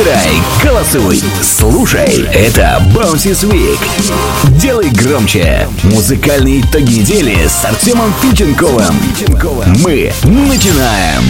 Выбирай, голосуй, слушай. Это Bouncy Week. Делай громче. Музыкальные итоги недели с Артемом Пиченковым. Мы начинаем.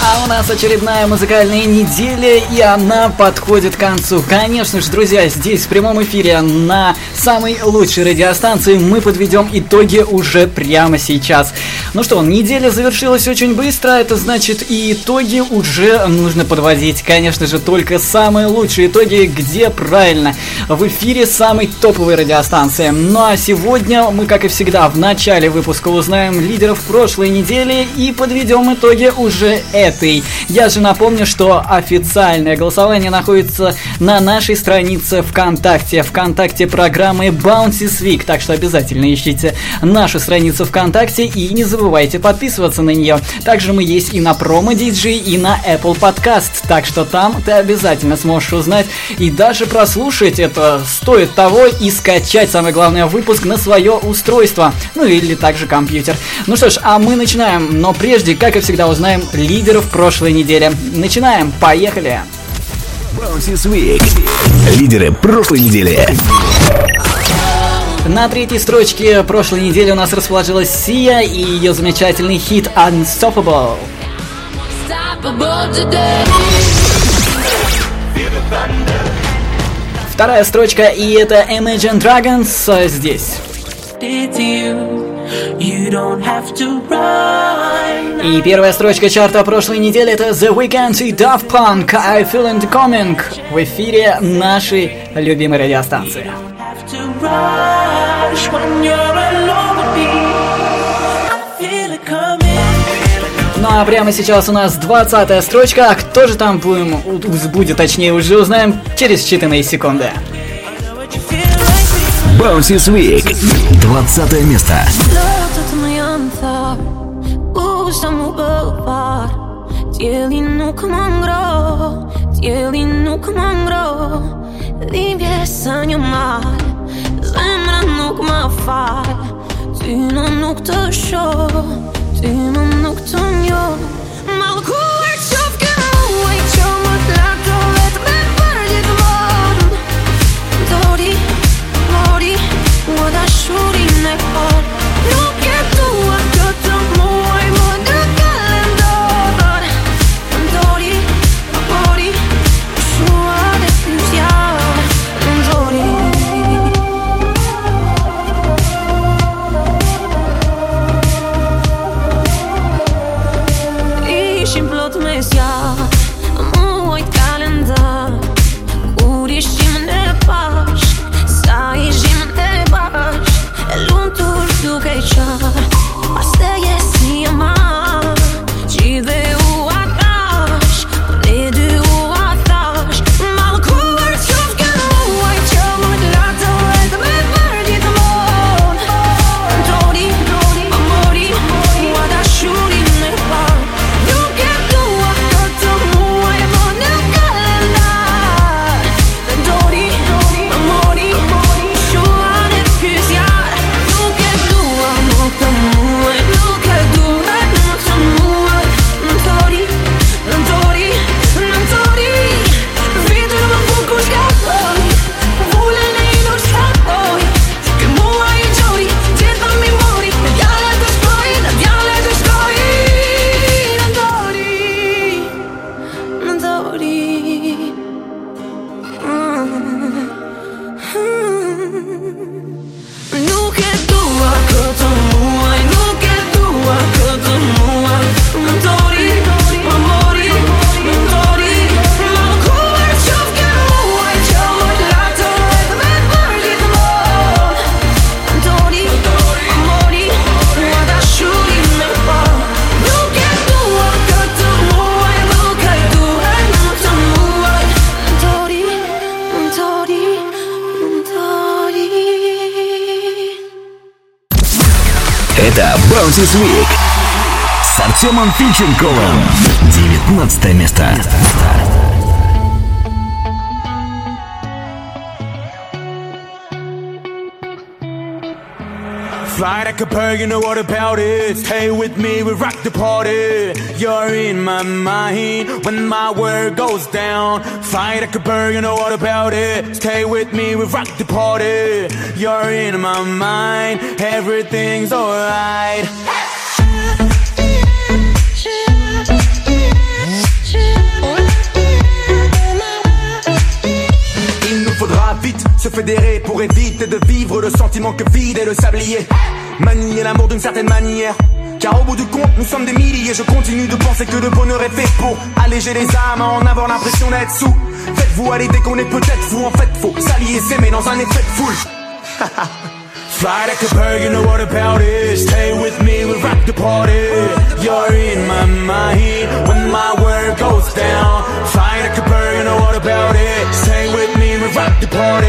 А у нас очередная музыкальная неделя, и она подходит к концу. Конечно же, друзья, здесь в прямом эфире на самой лучшей радиостанции мы подведем итоги уже прямо сейчас. Ну что, неделя завершилась очень быстро, это значит и итоги уже нужно подводить. Конечно же, только самые лучшие итоги, где правильно, в эфире самой топовой радиостанции. Ну а сегодня мы, как и всегда, в начале выпуска узнаем лидеров прошлой недели и подведем итоги уже этой. Я же напомню, что официальное голосование находится на нашей странице ВКонтакте, ВКонтакте программы Bouncy Week, так что обязательно ищите нашу страницу ВКонтакте и не забывайте подписываться на нее. Также мы есть и на Promo DJ, и на Apple Podcast, так что там ты обязательно сможешь узнать и даже прослушать это стоит того и скачать, самое главное, выпуск на свое устройство, ну или также компьютер. Ну что ж, а мы начинаем, но прежде, как и всегда, узнаем лидеров прошлой недели. Начинаем, поехали! Week. Лидеры прошлой недели. На третьей строчке прошлой недели у нас расположилась Сия и ее замечательный хит Unstoppable. Вторая строчка, и это Imagine Dragons здесь. И первая строчка чарта прошлой недели это The Weeknd и Daft Punk I Feel It Coming в эфире нашей любимой радиостанции. Ну а прямо сейчас у нас 20 строчка, а кто же там будем, будет, точнее уже узнаем через считанные секунды. Bouncy Week. 20 место. Më fal Ty në nuk të shoh Ty shooting at all С Артемом Пиченковым. 19 место. Fly like a bird, you know what about it. Stay with me, we rock the party. You're in my mind when my world goes down. Fly like a bird, you know what about it. Stay with me, we rock the party. You're in my mind, everything's alright. Fédérer pour éviter de vivre le sentiment que vide et le sablier. Manier l'amour d'une certaine manière. Car au bout du compte, nous sommes des milliers. Je continue de penser que le bonheur est fait pour alléger les âmes, en avoir l'impression d'être sous. Faites-vous à l'idée qu'on est peut-être fou. En fait, faut s'allier, s'aimer dans un effet de foule. Fly like a bird, you know what about it. Stay with me, we rock the party. You're in my mind when my world goes down. Fly like a bird, you know what about it. Stay with me, rock the party.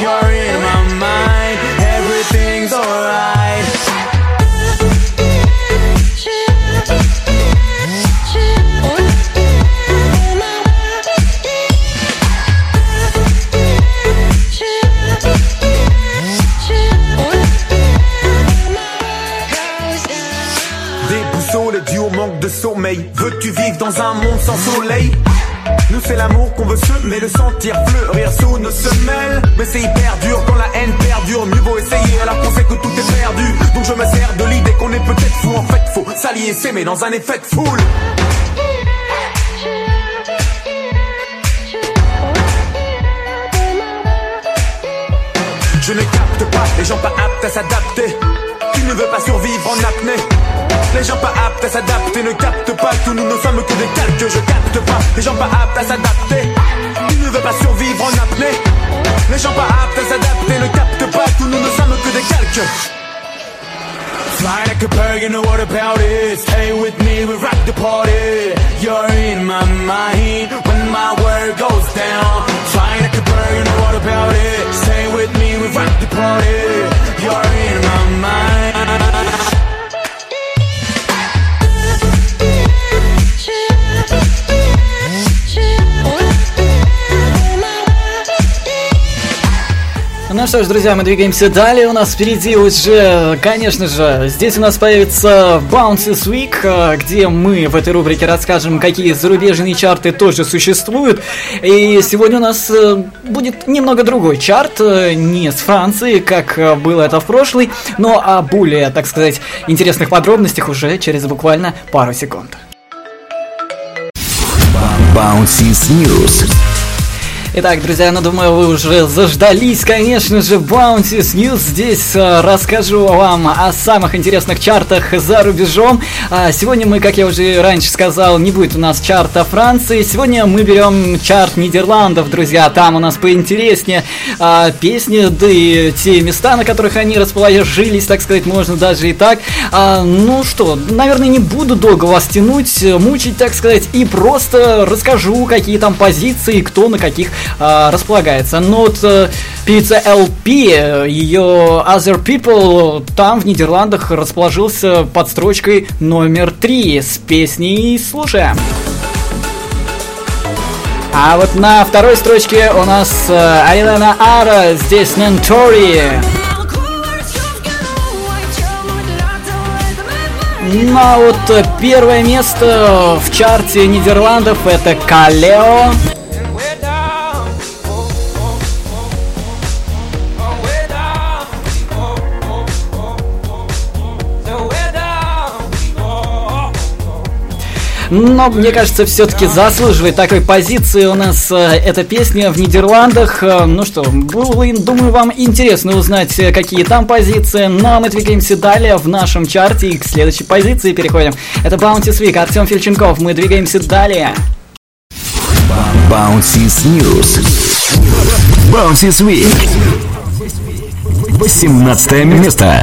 You're in my mind, everything's alright. Déboussolé dû au manque de sommeil. Veux-tu vivre dans un monde sans soleil? Nous c'est l'amour qu'on veut semer, le sentir fleurir sous nos semelles. Mais c'est hyper dur quand la haine perdure Mieux vaut essayer alors qu'on sait que tout est perdu. Donc je me sers de l'idée qu'on est peut-être fou. En fait faut s'allier, s'aimer dans un effet de foule. Je ne capte pas les gens pas aptes à s'adapter. Tu ne veux pas survivre en apnée les gens pas aptes à s'adapter ne captent pas. Tous nous ne sommes que des calques, je capte pas. Les gens pas aptes à s'adapter. Tu ne veux pas survivre en apnée. Les gens pas aptes à s'adapter ne captent pas. Tous nous ne sommes que des calques. Fly like a bird, you know what about it? Stay with me, we rock the party. You're in my mind when my world goes down. Fly like a bird, you know what about it? Stay with me, we rock the party. You're in my mind Ну что ж, друзья, мы двигаемся далее. У нас впереди уже, конечно же, здесь у нас появится Bounces Week, где мы в этой рубрике расскажем, какие зарубежные чарты тоже существуют. И сегодня у нас будет немного другой чарт, не с Франции, как было это в прошлый, но о более, так сказать, интересных подробностях уже через буквально пару секунд. Bounces News. Итак, друзья, ну думаю, вы уже заждались, конечно же, Bounties News. Здесь э, расскажу вам о самых интересных чартах за рубежом. А сегодня мы, как я уже раньше сказал, не будет у нас чарта Франции. Сегодня мы берем чарт Нидерландов, друзья. Там у нас поинтереснее а, песни, да и те места, на которых они расположились, так сказать, можно даже и так. А, ну что, наверное, не буду долго вас тянуть, мучить, так сказать, и просто расскажу, какие там позиции, кто на каких э, располагается. Но вот э, певица LP, ее Other People, там в Нидерландах расположился под строчкой номер три с песней «Слушаем». А вот на второй строчке у нас э, Айлена Ара, здесь Нентори. Ну а вот первое место в чарте Нидерландов это Калео. Но мне кажется, все-таки заслуживает такой позиции у нас э, эта песня в Нидерландах. Э, ну что, было, думаю, вам интересно узнать, э, какие там позиции. Ну а мы двигаемся далее в нашем чарте и к следующей позиции переходим. Это Bounty Week, Артем Фильченков. Мы двигаемся далее. Bounces News. Bounces Week. 18 место.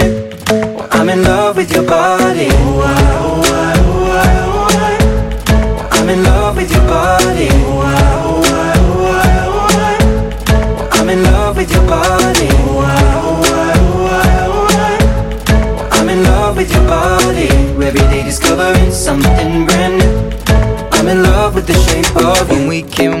In love with your body. Oh, I, oh, I, oh, I, oh, I. I'm in love with your body. Oh, I, oh, I, oh, I, oh, I. I'm in love with your body. Oh, I, oh, I, oh, I, oh, I. I'm in love with your body. Every day discovering something brand new. I'm in love with the shape of you. When we came, we let the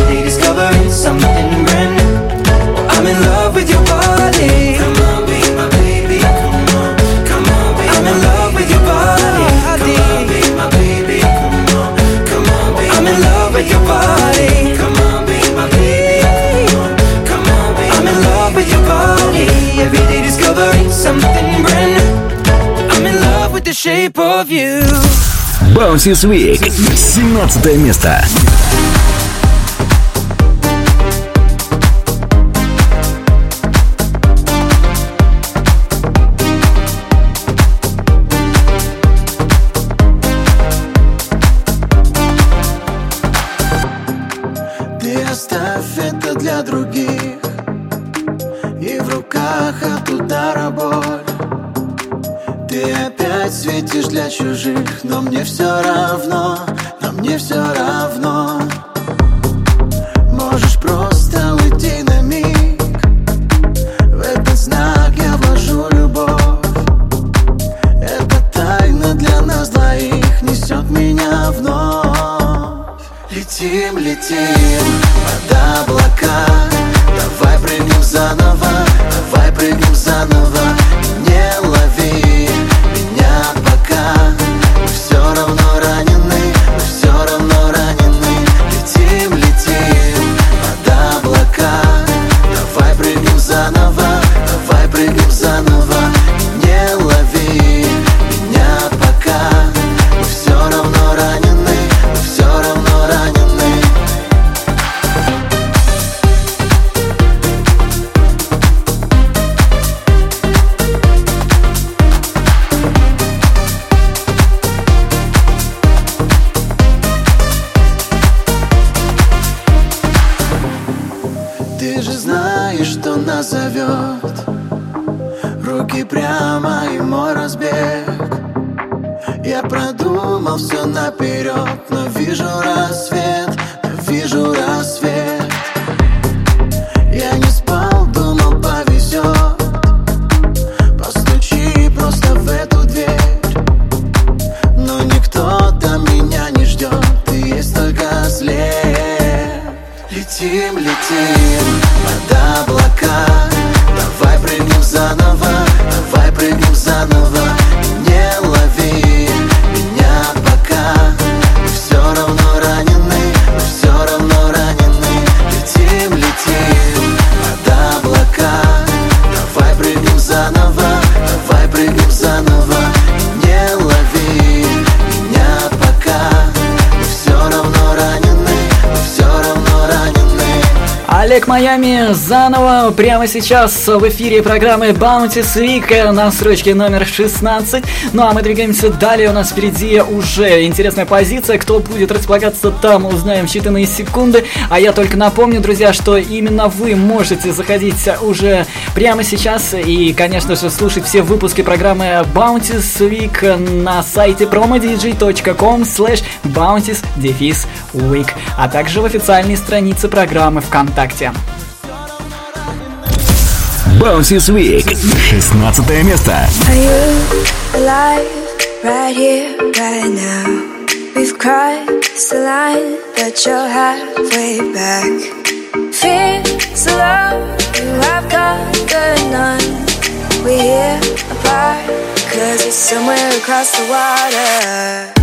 shape of you. Bouncy Week. 17 место. Меня вновь Летим, летим под облака. Давай прыгнем заново, давай прыгнем заново заново прямо сейчас в эфире программы Bounty Week на строчке номер 16. Ну а мы двигаемся далее, у нас впереди уже интересная позиция, кто будет располагаться там, узнаем в считанные секунды. А я только напомню, друзья, что именно вы можете заходить уже прямо сейчас и, конечно же, слушать все выпуски программы Bounty Week на сайте promodj.com slash bounties week, а также в официальной странице программы ВКонтакте. Bounces Week. 16 место. Are you alive right here, right now? We've crossed the line, but you're halfway back. Fears the love you have got the none. We're here apart, cause it's somewhere across the water.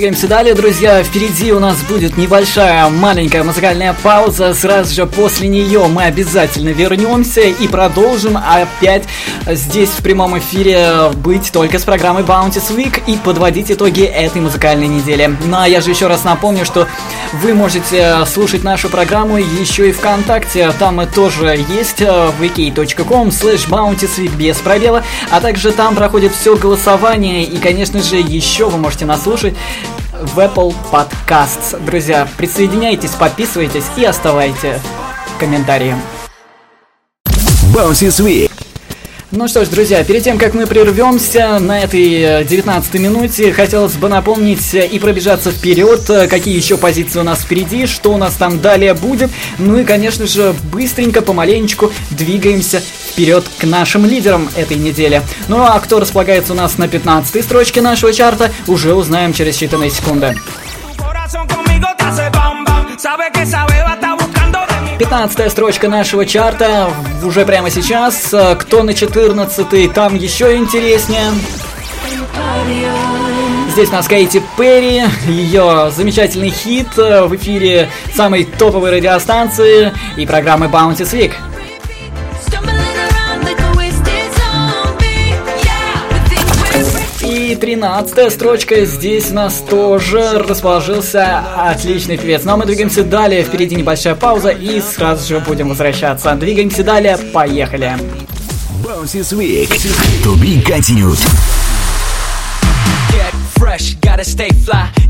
Двигаемся далее, друзья. Впереди у нас будет небольшая маленькая музыкальная пауза. Сразу же после нее мы обязательно вернемся и продолжим опять здесь в прямом эфире быть только с программой Bounties Week и подводить итоги этой музыкальной недели. Ну а я же еще раз напомню, что вы можете слушать нашу программу еще и ВКонтакте. Там мы тоже есть wiki.com slash bountiesweek без пробела. А также там проходит все голосование. И, конечно же, еще вы можете нас слушать в Apple Podcasts. Друзья, присоединяйтесь, подписывайтесь и оставайте комментарии. Week. Ну что ж, друзья, перед тем, как мы прервемся на этой 19 минуте, хотелось бы напомнить и пробежаться вперед, какие еще позиции у нас впереди, что у нас там далее будет. Ну и, конечно же, быстренько, помаленечку двигаемся вперед к нашим лидерам этой недели. Ну а кто располагается у нас на 15 строчке нашего чарта, уже узнаем через считанные секунды. 15 строчка нашего чарта уже прямо сейчас. Кто на 14 там еще интереснее. Здесь у нас Кейти Перри, ее замечательный хит э, в эфире самой топовой радиостанции и программы Bounty Week. 13 строчка здесь у нас тоже расположился отличный певец. Но мы двигаемся далее, впереди небольшая пауза и сразу же будем возвращаться. Двигаемся далее, поехали. Bounces Week. To be continued. Get fresh, gotta stay fly.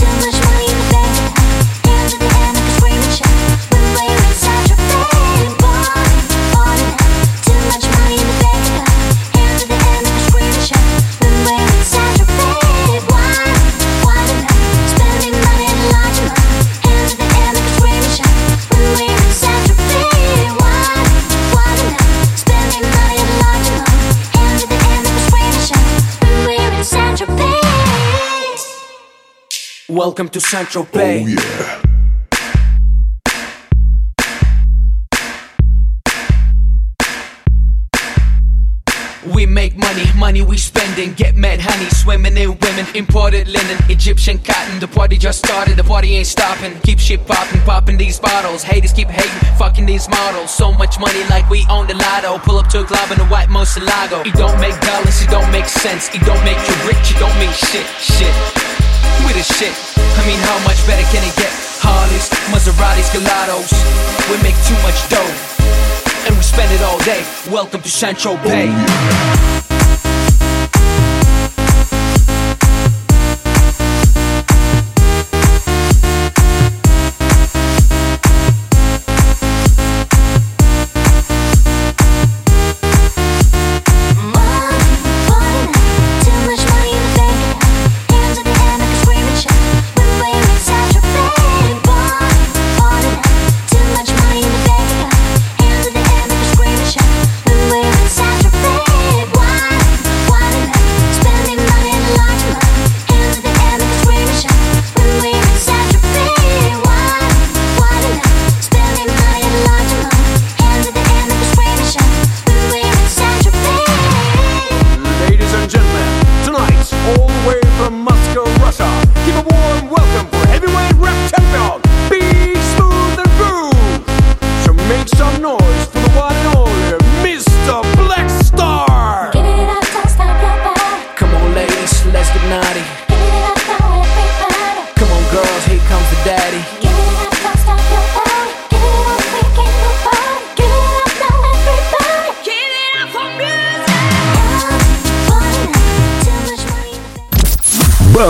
Too much money Welcome to Sancho Pay. Oh, we make money, money we spending. Get mad honey, swimming in women. Imported linen, Egyptian cotton. The party just started, the party ain't stopping. Keep shit popping, popping these bottles. Haters keep hating, fucking these models. So much money like we own the lotto. Pull up to a club in a white Moselago. It don't make dollars, it don't make sense. It don't make you rich, it don't mean shit, shit. We the shit. I mean, how much better can it get? Harleys, Maseratis, Gelatos. We make too much dough and we spend it all day. Welcome to Sancho Bay. the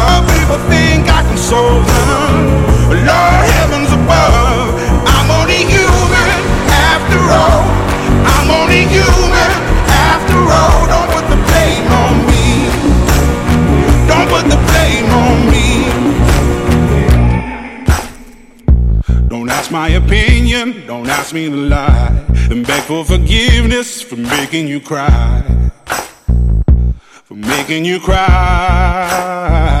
Think I can solve them. Lord heavens above. I'm only human after all. I'm only human after all. Don't put the blame on me. Don't put the blame on me. Don't ask my opinion, don't ask me to lie. And beg for forgiveness for making you cry. For making you cry.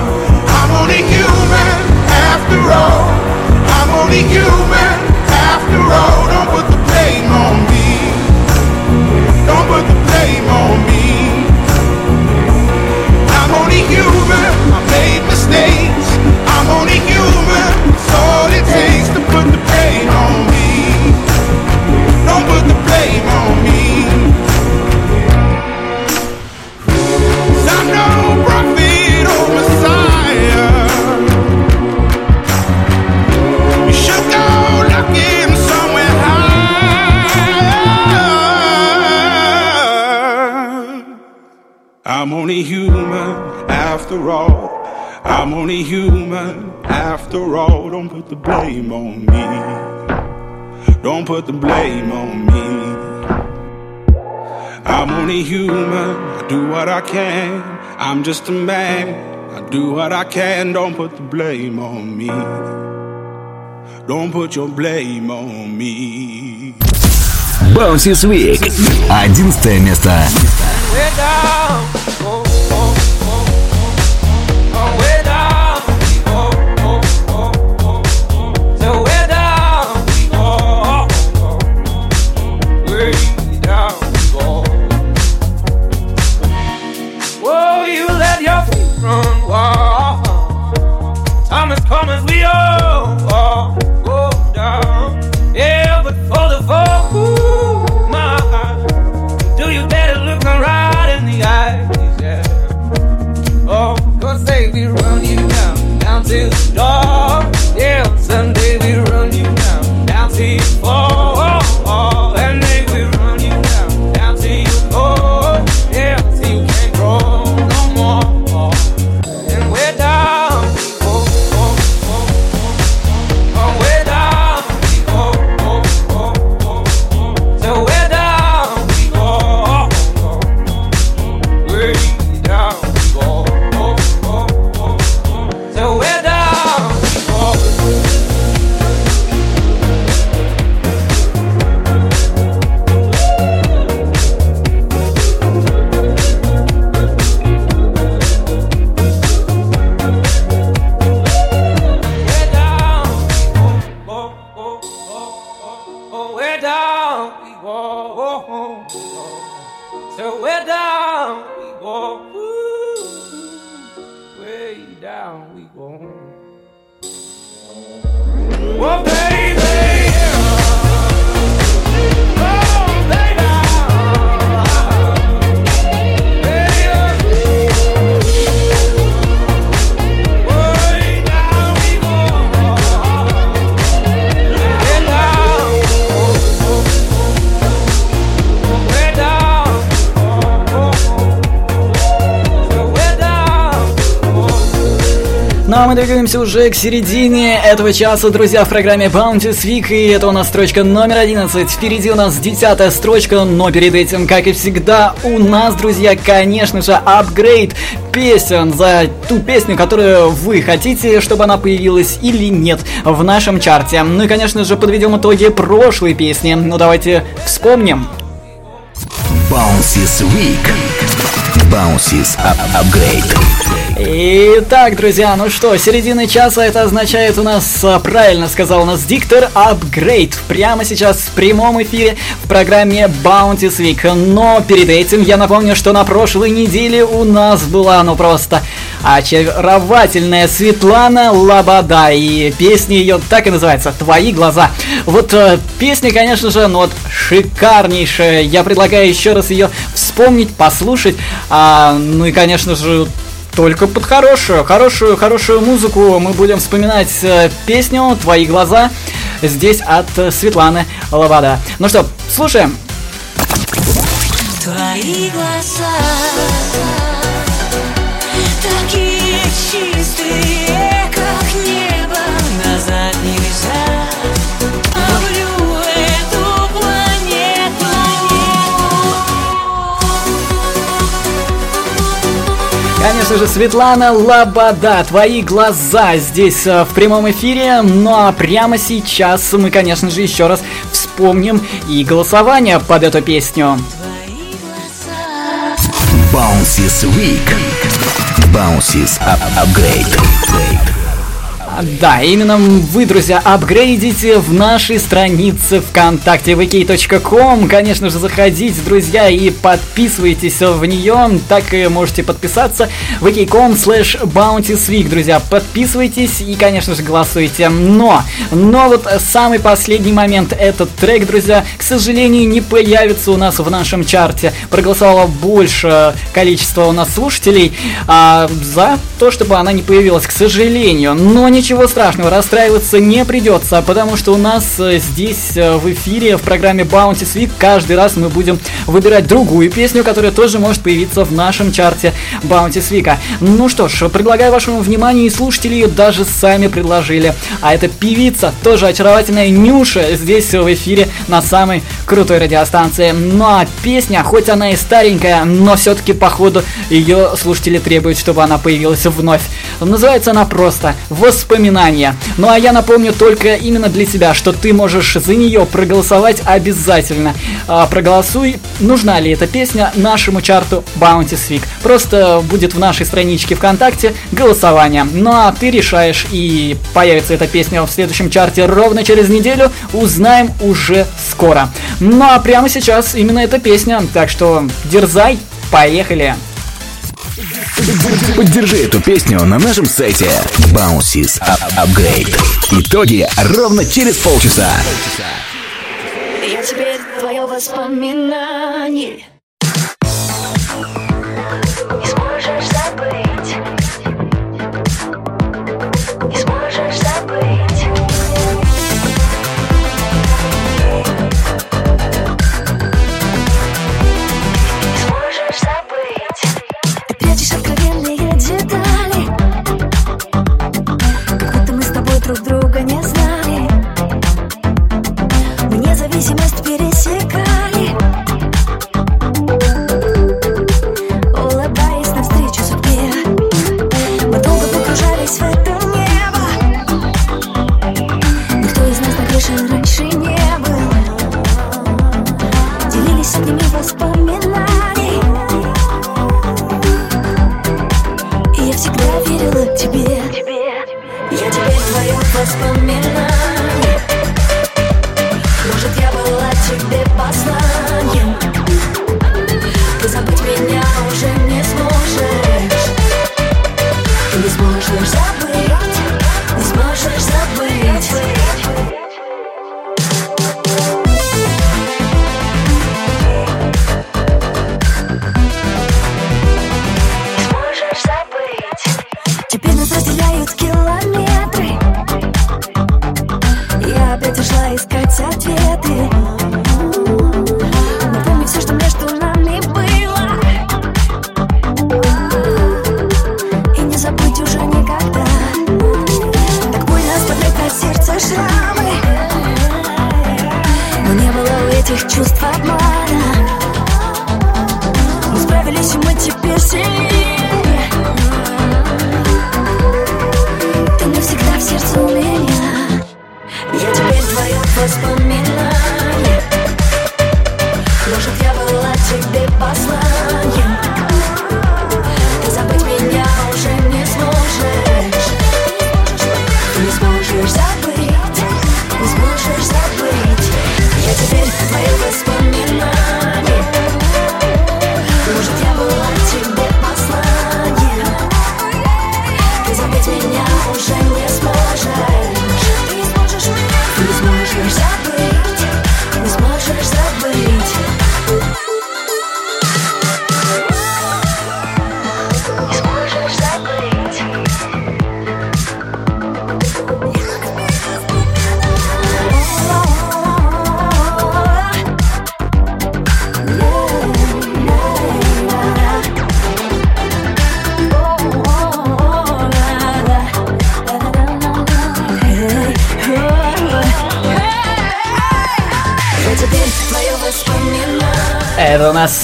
be human after all. Don't put the blame on me. Don't put the blame on me. only human after all. I'm only human after all. Don't put the blame on me. Don't put the blame on me. I'm only human. I do what I can. I'm just a man. I do what I can. Don't put the blame on me. Don't put your blame on me. Bouncy Week. Одиннадцатое место. We're down. I'm as calm as we all. Уже к середине этого часа, друзья, в программе Bounties Week, и это у нас строчка номер 11. Впереди у нас десятая строчка, но перед этим, как и всегда, у нас, друзья, конечно же, апгрейд песен за ту песню, которую вы хотите, чтобы она появилась или нет в нашем чарте. Ну и, конечно же, подведем итоги прошлой песни. Ну давайте вспомним. Bounces Week. Bounces Up Upgrade. Итак, друзья, ну что, середина часа это означает у нас, а, правильно сказал у нас диктор, апгрейд. Прямо сейчас в прямом эфире в программе Bounty Week. Но перед этим я напомню, что на прошлой неделе у нас была, ну просто очаровательная Светлана Лобода. И песня ее так и называется «Твои глаза». Вот э, песня, конечно же, ну вот шикарнейшая. Я предлагаю еще раз ее вспомнить, послушать. А, ну и, конечно же, только под хорошую, хорошую, хорошую музыку мы будем вспоминать э, песню «Твои глаза» здесь от э, Светланы Лобода. Ну что, слушаем. Твои глаза Конечно же, Светлана Лобода, «Твои глаза» здесь э, в прямом эфире. Ну а прямо сейчас мы, конечно же, еще раз вспомним и голосование под эту песню. Bounces Week. Bounces Up Upgrade. Да, именно вы, друзья, апгрейдите в нашей странице ВКонтакте vk.com. Конечно же, заходите, друзья, и подписывайтесь в нее. Так и можете подписаться vk.com slash bountysweek, друзья. Подписывайтесь и, конечно же, голосуйте. Но, но вот самый последний момент. Этот трек, друзья, к сожалению, не появится у нас в нашем чарте. Проголосовало больше количество у нас слушателей а, за то, чтобы она не появилась, к сожалению. Но не ничего страшного, расстраиваться не придется, потому что у нас э, здесь э, в эфире в программе Bounty Week каждый раз мы будем выбирать другую песню, которая тоже может появиться в нашем чарте Bounty Week. Ну что ж, предлагаю вашему вниманию, и слушатели ее даже сами предложили. А это певица, тоже очаровательная Нюша, здесь в эфире на самой крутой радиостанции. Ну а песня, хоть она и старенькая, но все-таки походу ее слушатели требуют, чтобы она появилась вновь. Называется она просто «Воспоминания». Ну а я напомню только именно для тебя, что ты можешь за нее проголосовать обязательно. А, проголосуй, нужна ли эта песня нашему чарту Bounty Week. Просто будет в нашей страничке ВКонтакте голосование. Ну а ты решаешь, и появится эта песня в следующем чарте ровно через неделю, узнаем уже скоро. Ну а прямо сейчас именно эта песня, так что дерзай, поехали! Поддержи эту песню на нашем сайте Bounces Upgrade. Итоги ровно через полчаса. Я теперь твое воспоминание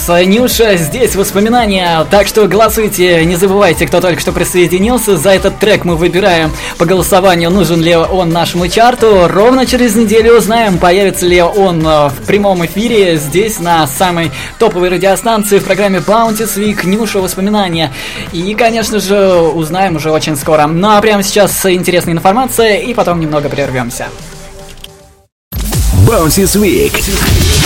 нас Нюша, здесь воспоминания, так что голосуйте, не забывайте, кто только что присоединился, за этот трек мы выбираем по голосованию, нужен ли он нашему чарту, ровно через неделю узнаем, появится ли он э, в прямом эфире здесь на самой топовой радиостанции в программе Bounty Week Нюша воспоминания, и, конечно же, узнаем уже очень скоро. Ну а прямо сейчас интересная информация, и потом немного прервемся. Bounty Week.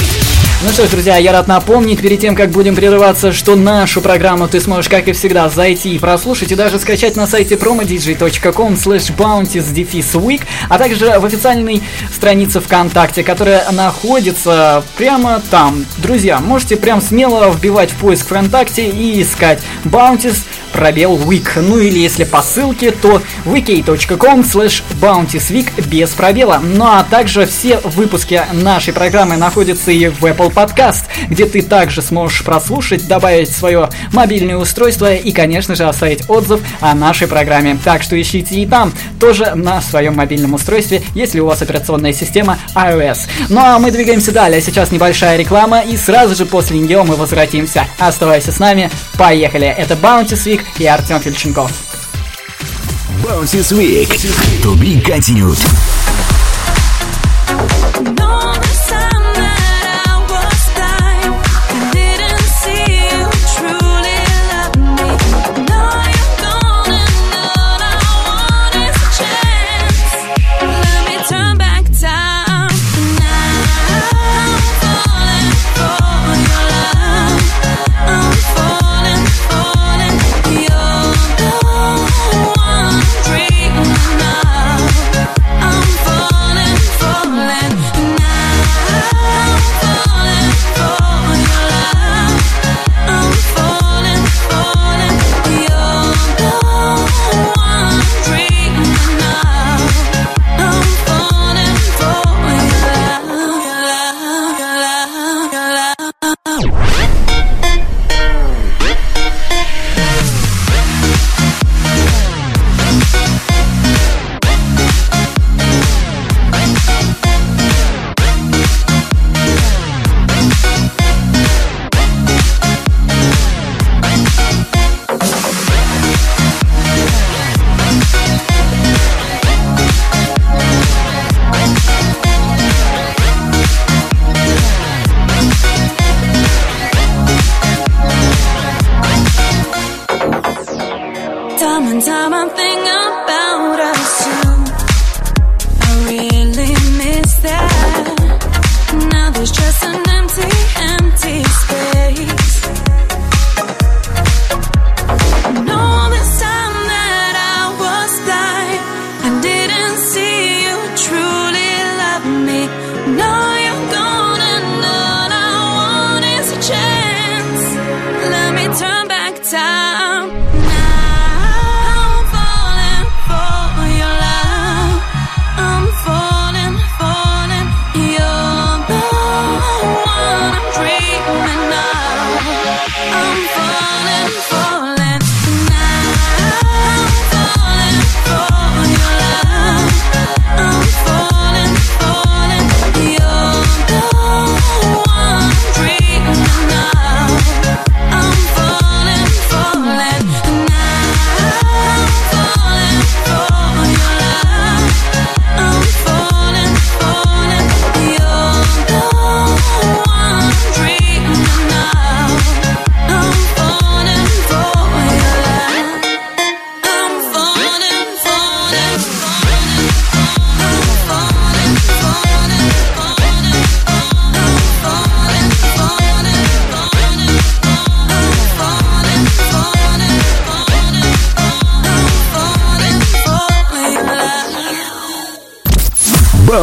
Ну что ж, друзья, я рад напомнить перед тем, как будем прерываться, что нашу программу ты сможешь, как и всегда, зайти и прослушать, и даже скачать на сайте promodj.com slash bounties а также в официальной странице ВКонтакте, которая находится прямо там. Друзья, можете прям смело вбивать в поиск ВКонтакте и искать Bounties пробел week. Ну или если по ссылке, то wiki.com slash bountysweek без пробела. Ну а также все выпуски нашей программы находятся и в Apple Podcast, где ты также сможешь прослушать, добавить свое мобильное устройство и, конечно же, оставить отзыв о нашей программе. Так что ищите и там, тоже на своем мобильном устройстве, если у вас операционная система iOS. Ну а мы двигаемся далее. Сейчас небольшая реклама и сразу же после нее мы возвратимся. Оставайся с нами, поехали. Это Bounty Week и Артем Фельченков. Bounty Week. To be continued.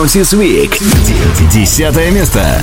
Bounces Week. Десятое место.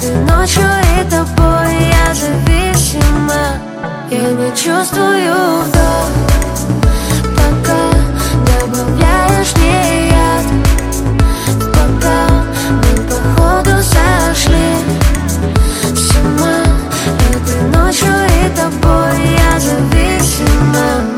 Ты ночью и тобой я зависима. Я не чувствую вдох. Пока добавляешь мне яд Пока мы походу сошли. С ума Этой ночью и тобой я зависима.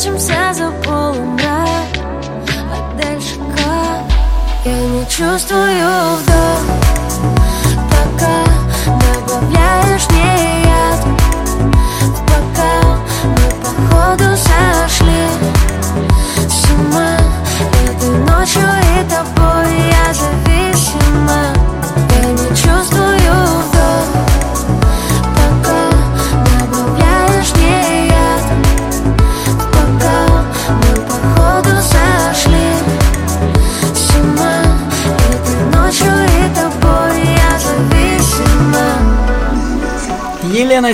Прячемся за полумрак. А дальше как? Я не чувствую вдох. Пока добавляешь мне яд В мы походу сошли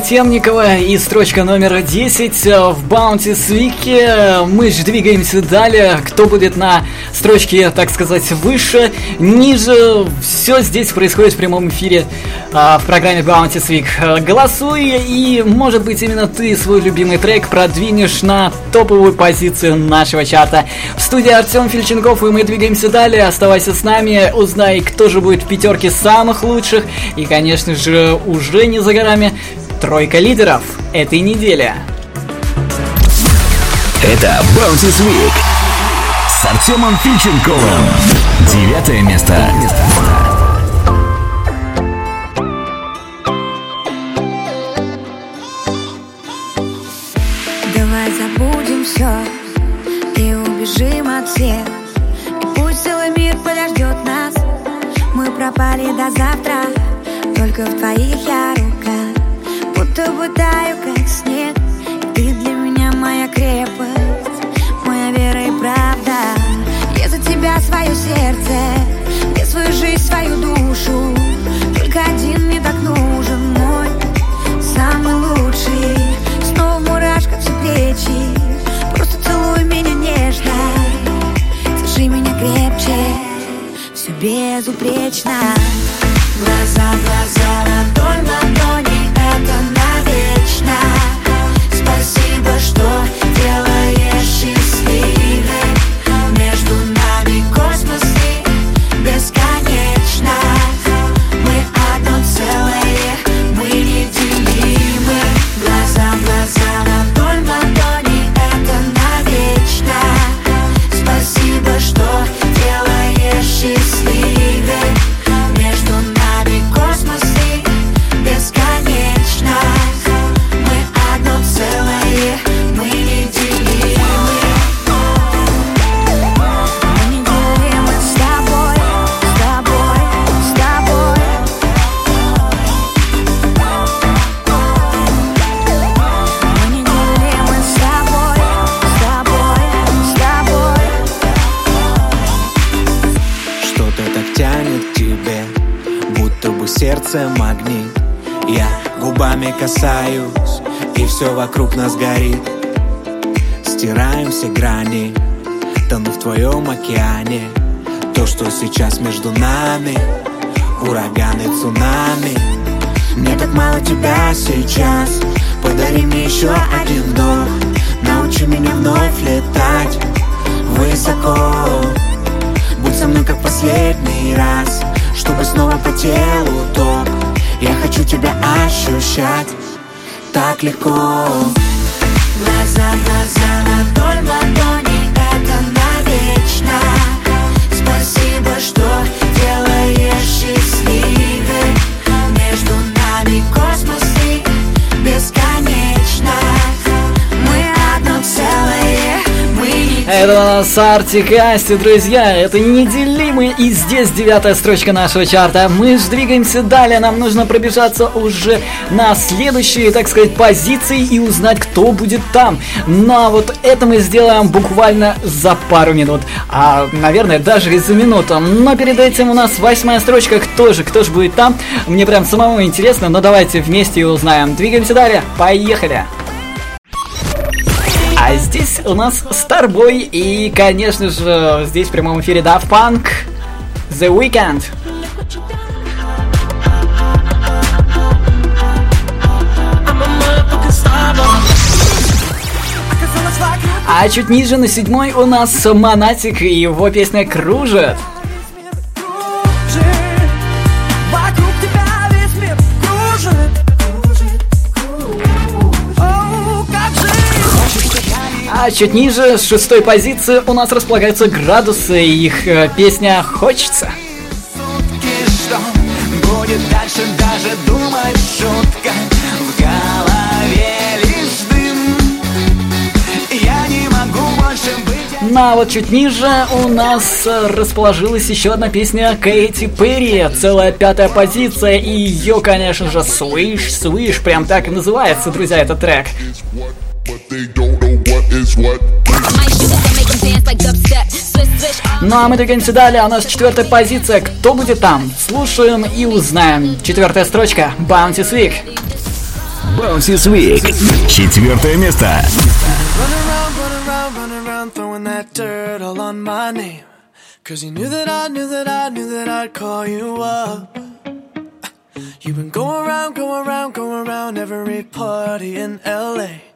Темникова и строчка номер 10 в Bounty Свике. Мы же двигаемся далее. Кто будет на строчке, так сказать, выше, ниже. Все здесь происходит в прямом эфире а, в программе Bounty Week. Голосуй, и может быть именно ты свой любимый трек продвинешь на топовую позицию нашего чарта. В студии Артем Фильченков, и мы двигаемся далее. Оставайся с нами, узнай, кто же будет в пятерке самых лучших. И, конечно же, уже не за горами тройка лидеров этой недели. Это Bounty Week с Артемом Фильченковым. Девятое место. Давай забудем все и убежим от всех И пусть целый мир подождет нас Мы пропали до завтра Только в твоих я руках Будто бы как снег. Ты для меня моя крепость Моя вера и правда. Я за тебя свое сердце Я свою жизнь, свою душу. Только один мне так нужен мой Самый лучший. Снова в все плечи Просто целуй меня нежно. Держи меня крепче Все безупречно. Глаза, глаза, ладонь, ладони Что касаюсь, и все вокруг нас горит. Стираем все грани, тону в твоем океане. То, что сейчас между нами, ураганы, цунами. Мне так мало тебя сейчас, подари мне еще один вдох Научи меня вновь летать высоко. Будь со мной как последний раз Чтобы снова по телу ток Я хочу тебя ощущать Так легко. Глаза, глаза, ладонь, ладони Это навечно. Спасибо, что делаешь счастливой Между нами космос и бесконечно. Мы одно целое, мы не Это у нас Артик Асти, друзья. Это неделимый. И здесь девятая строчка нашего чарта. Мы же двигаемся далее. Нам нужно пробежаться уже на следующие, так сказать, позиции и узнать, кто будет там. Ну а вот это мы сделаем буквально за пару минут. А, наверное, даже и за минуту. Но перед этим у нас восьмая строчка. Кто же, кто же будет там? Мне прям самому интересно, но давайте вместе и узнаем. Двигаемся далее. Поехали! А здесь у нас Старбой и, конечно же, здесь в прямом эфире Daft Punk. The Weeknd. А чуть ниже на седьмой у нас Монатик и его песня «Кружит». А чуть ниже, с шестой позиции, у нас располагаются градусы, и их э, песня «Хочется». Будет дальше, даже думать шутка В голове лишь дым Я не могу больше быть Ну а вот чуть ниже у нас э, расположилась еще одна песня Кэти Перри, целая пятая позиция, и ее, конечно же, Swish, Swish, прям так и называется, друзья, этот трек. Ну а мы двигаемся далее, у нас четвертая позиция, кто будет там? Слушаем и узнаем. Четвертая строчка, Bounty Week. Bouncy Week. Четвертое место. Cause you knew that I knew that I knew that I'd call you up. You've been going around, going around, going around every party in LA.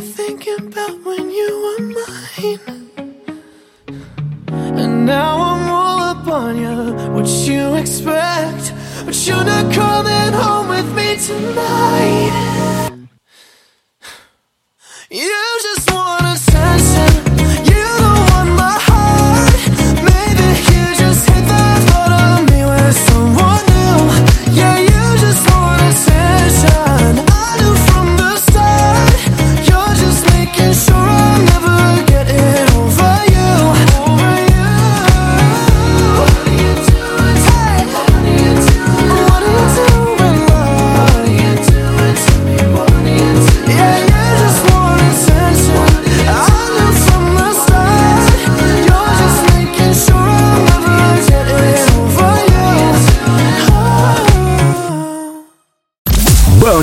thinking about when you were mine. And now I'm all up on you. What you expect? But you're not coming home with me tonight.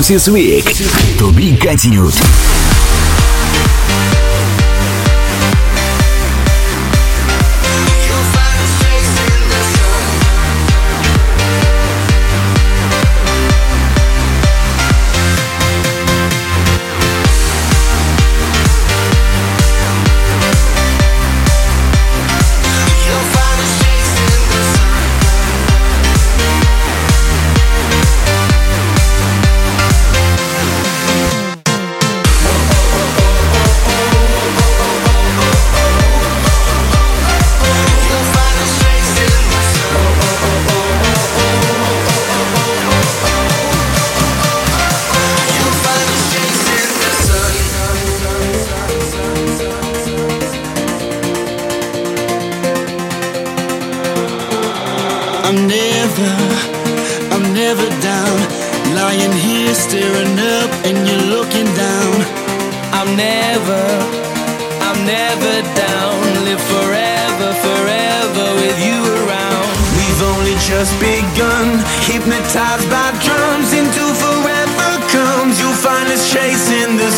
Bouncy Week. To be continued.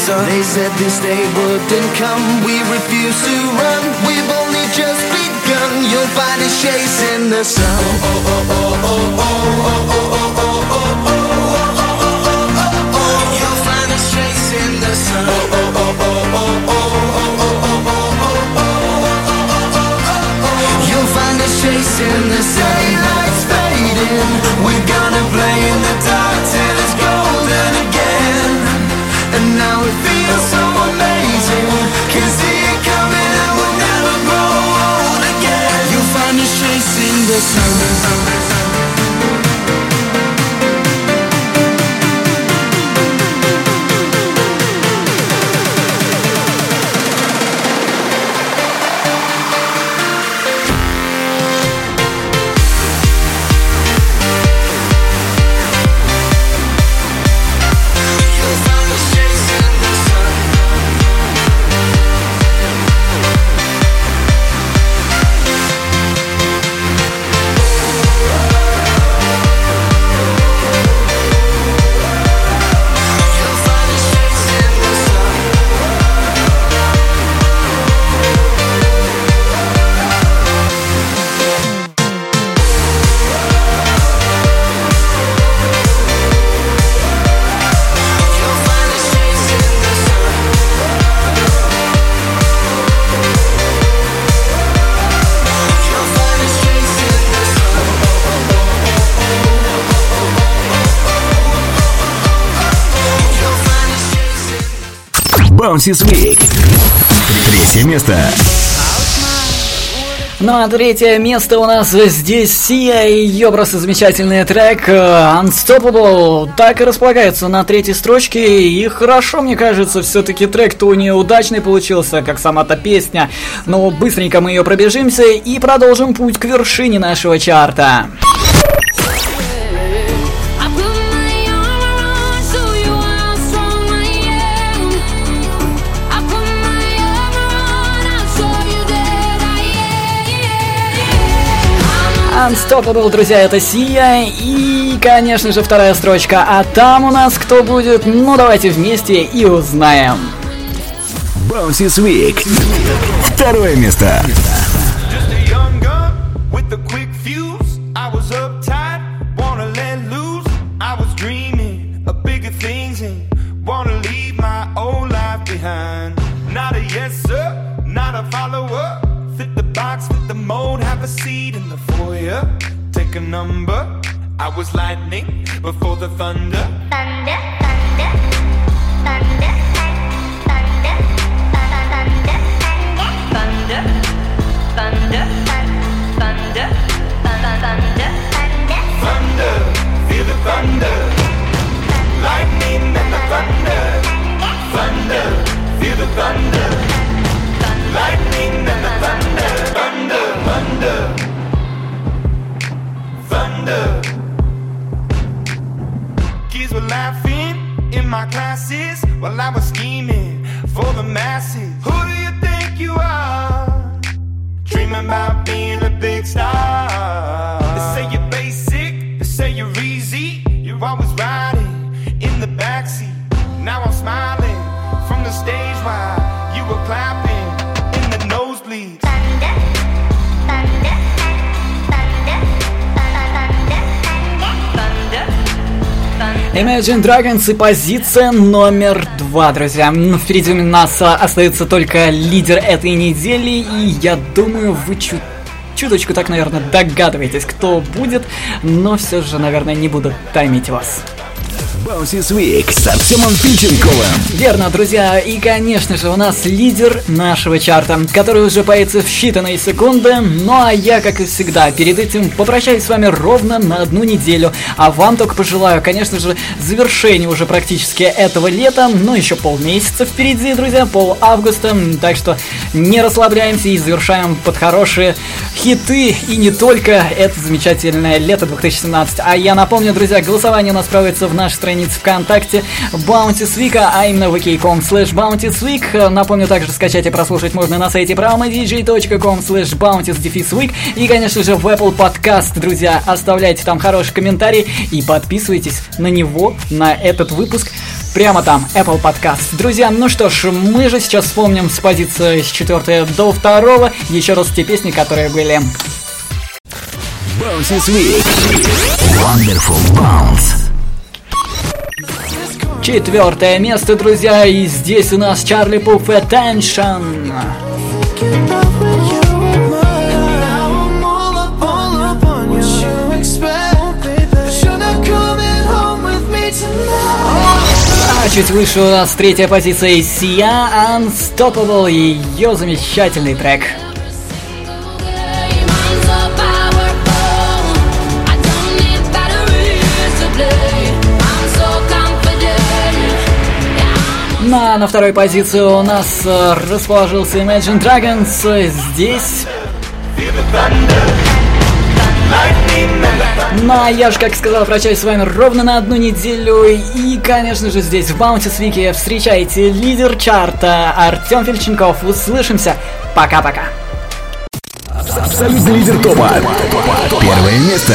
Sun. They said this day wouldn't come. We refuse to run. We've only just begun. You'll find us chasing the sun. Oh, oh, oh, oh, oh, oh, oh, oh, oh, oh, oh. You'll find us chasing the sun. Oh, oh, oh, oh, oh, oh, oh, oh, oh. You'll find us chasing the sun. Daylight's fading. We're gonna play in the dark chasing the sun. Bounces Week. Третье место. Ну а третье место у нас здесь Сия и ее просто замечательный трек э, Unstoppable так и располагается на третьей строчке и хорошо мне кажется все-таки трек-то у нее удачный получился как сама-то песня но быстренько мы ее пробежимся и продолжим путь к вершине нашего чарта Unstoppable, друзья, это Сия и, конечно же, вторая строчка. А там у нас кто будет? Ну, давайте вместе и узнаем. Bounces Week. Второе место. Take a number. I was lightning before the thunder. Thunder, thunder, thunder, thunder, thunder, thunder, thunder, thunder, thunder, thunder. Thunder, feel the thunder. Lightning and the thunder. Thunder, feel the thunder. Lightning and my classes while I was scheming for the masses. Who do you think you are? Dreaming about being a big star. Imagine Dragons и позиция номер два, друзья. Впереди у нас а, остается только лидер этой недели, и я думаю, вы чуть чуточку так, наверное, догадываетесь, кто будет, но все же, наверное, не буду таймить вас. Bounces Week с Артемом Пиченковым. Верно, друзья, и, конечно же, у нас лидер нашего чарта, который уже появится в считанные секунды. Ну а я, как и всегда, перед этим попрощаюсь с вами ровно на одну неделю. А вам только пожелаю, конечно же, завершения уже практически этого лета. Ну, еще полмесяца впереди, друзья, пол августа. Так что не расслабляемся и завершаем под хорошие хиты. И не только это замечательное лето 2017. А я напомню, друзья, голосование у нас проводится в нашей стране странице ВКонтакте Bounty Week, а именно wiki.com slash bounty Напомню, также скачать и прослушать можно на сайте promodj.com slash bounty И, конечно же, в Apple Podcast, друзья, оставляйте там хороший комментарий и подписывайтесь на него, на этот выпуск прямо там, Apple Podcast. Друзья, ну что ж, мы же сейчас вспомним с позиции с 4 до 2 еще раз те песни, которые были. Bounce this week. Wonderful Bounce. Четвертое место, друзья, и здесь у нас Чарли Пуф Attention. А чуть выше у нас третья позиция Сия Unstoppable и ее замечательный трек. На, второй позиции у нас э, расположился Imagine Dragons. Здесь ну а я же, как сказал, прощаюсь с вами ровно на одну неделю. И, конечно же, здесь в Bounty Week встречайте лидер чарта Артем Фельченков. Услышимся. Пока-пока. Абсолютный лидер топа. Первое место.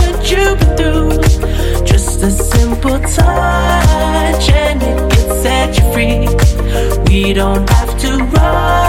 you've been through. Just a simple touch and it can set you free. We don't have to rush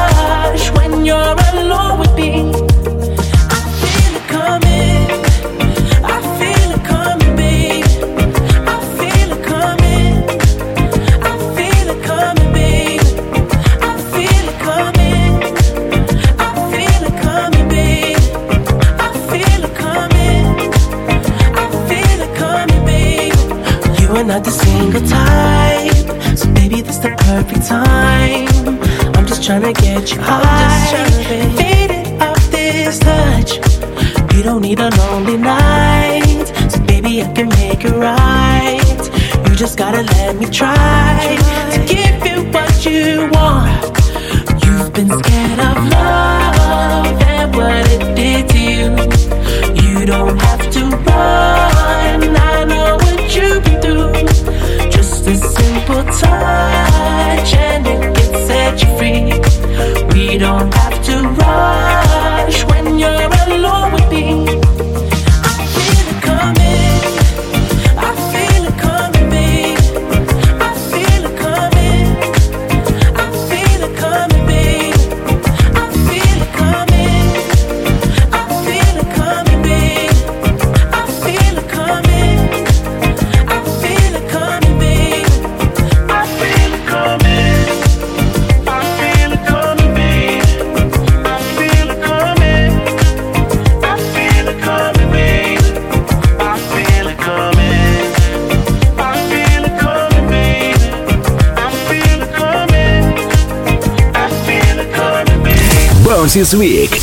this week.